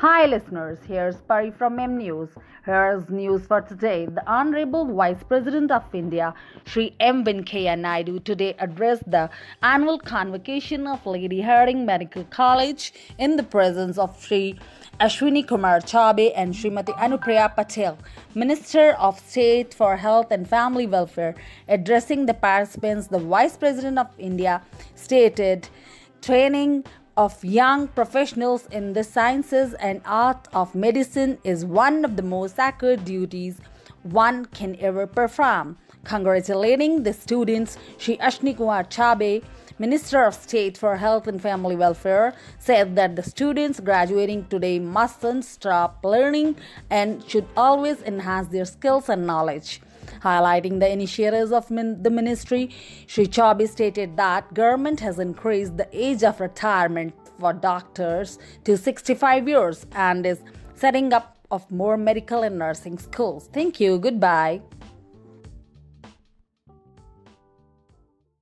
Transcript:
Hi, listeners. Here's Pari from M News. Here's news for today. The Honorable Vice President of India, Sri M. Venkaiah Naidu, today addressed the annual convocation of Lady Hardinge Medical College in the presence of Sri Ashwini Kumar Chaube and Srimati Anupriya Patel, Minister of State for Health and Family Welfare. Addressing the participants, the Vice President of India stated, training of young professionals in the sciences and art of medicine is one of the most sacred duties one can ever perform. Congratulating the students, Shri Ashwini Kumar Chaube, Minister of State for Health and Family Welfare, said that the students graduating today mustn't stop learning and should always enhance their skills and knowledge. Highlighting the initiatives of min- the ministry, Sri Chaube stated that government has increased the age of retirement for doctors to 65 years and is setting up of more medical and nursing schools. Thank you. Goodbye.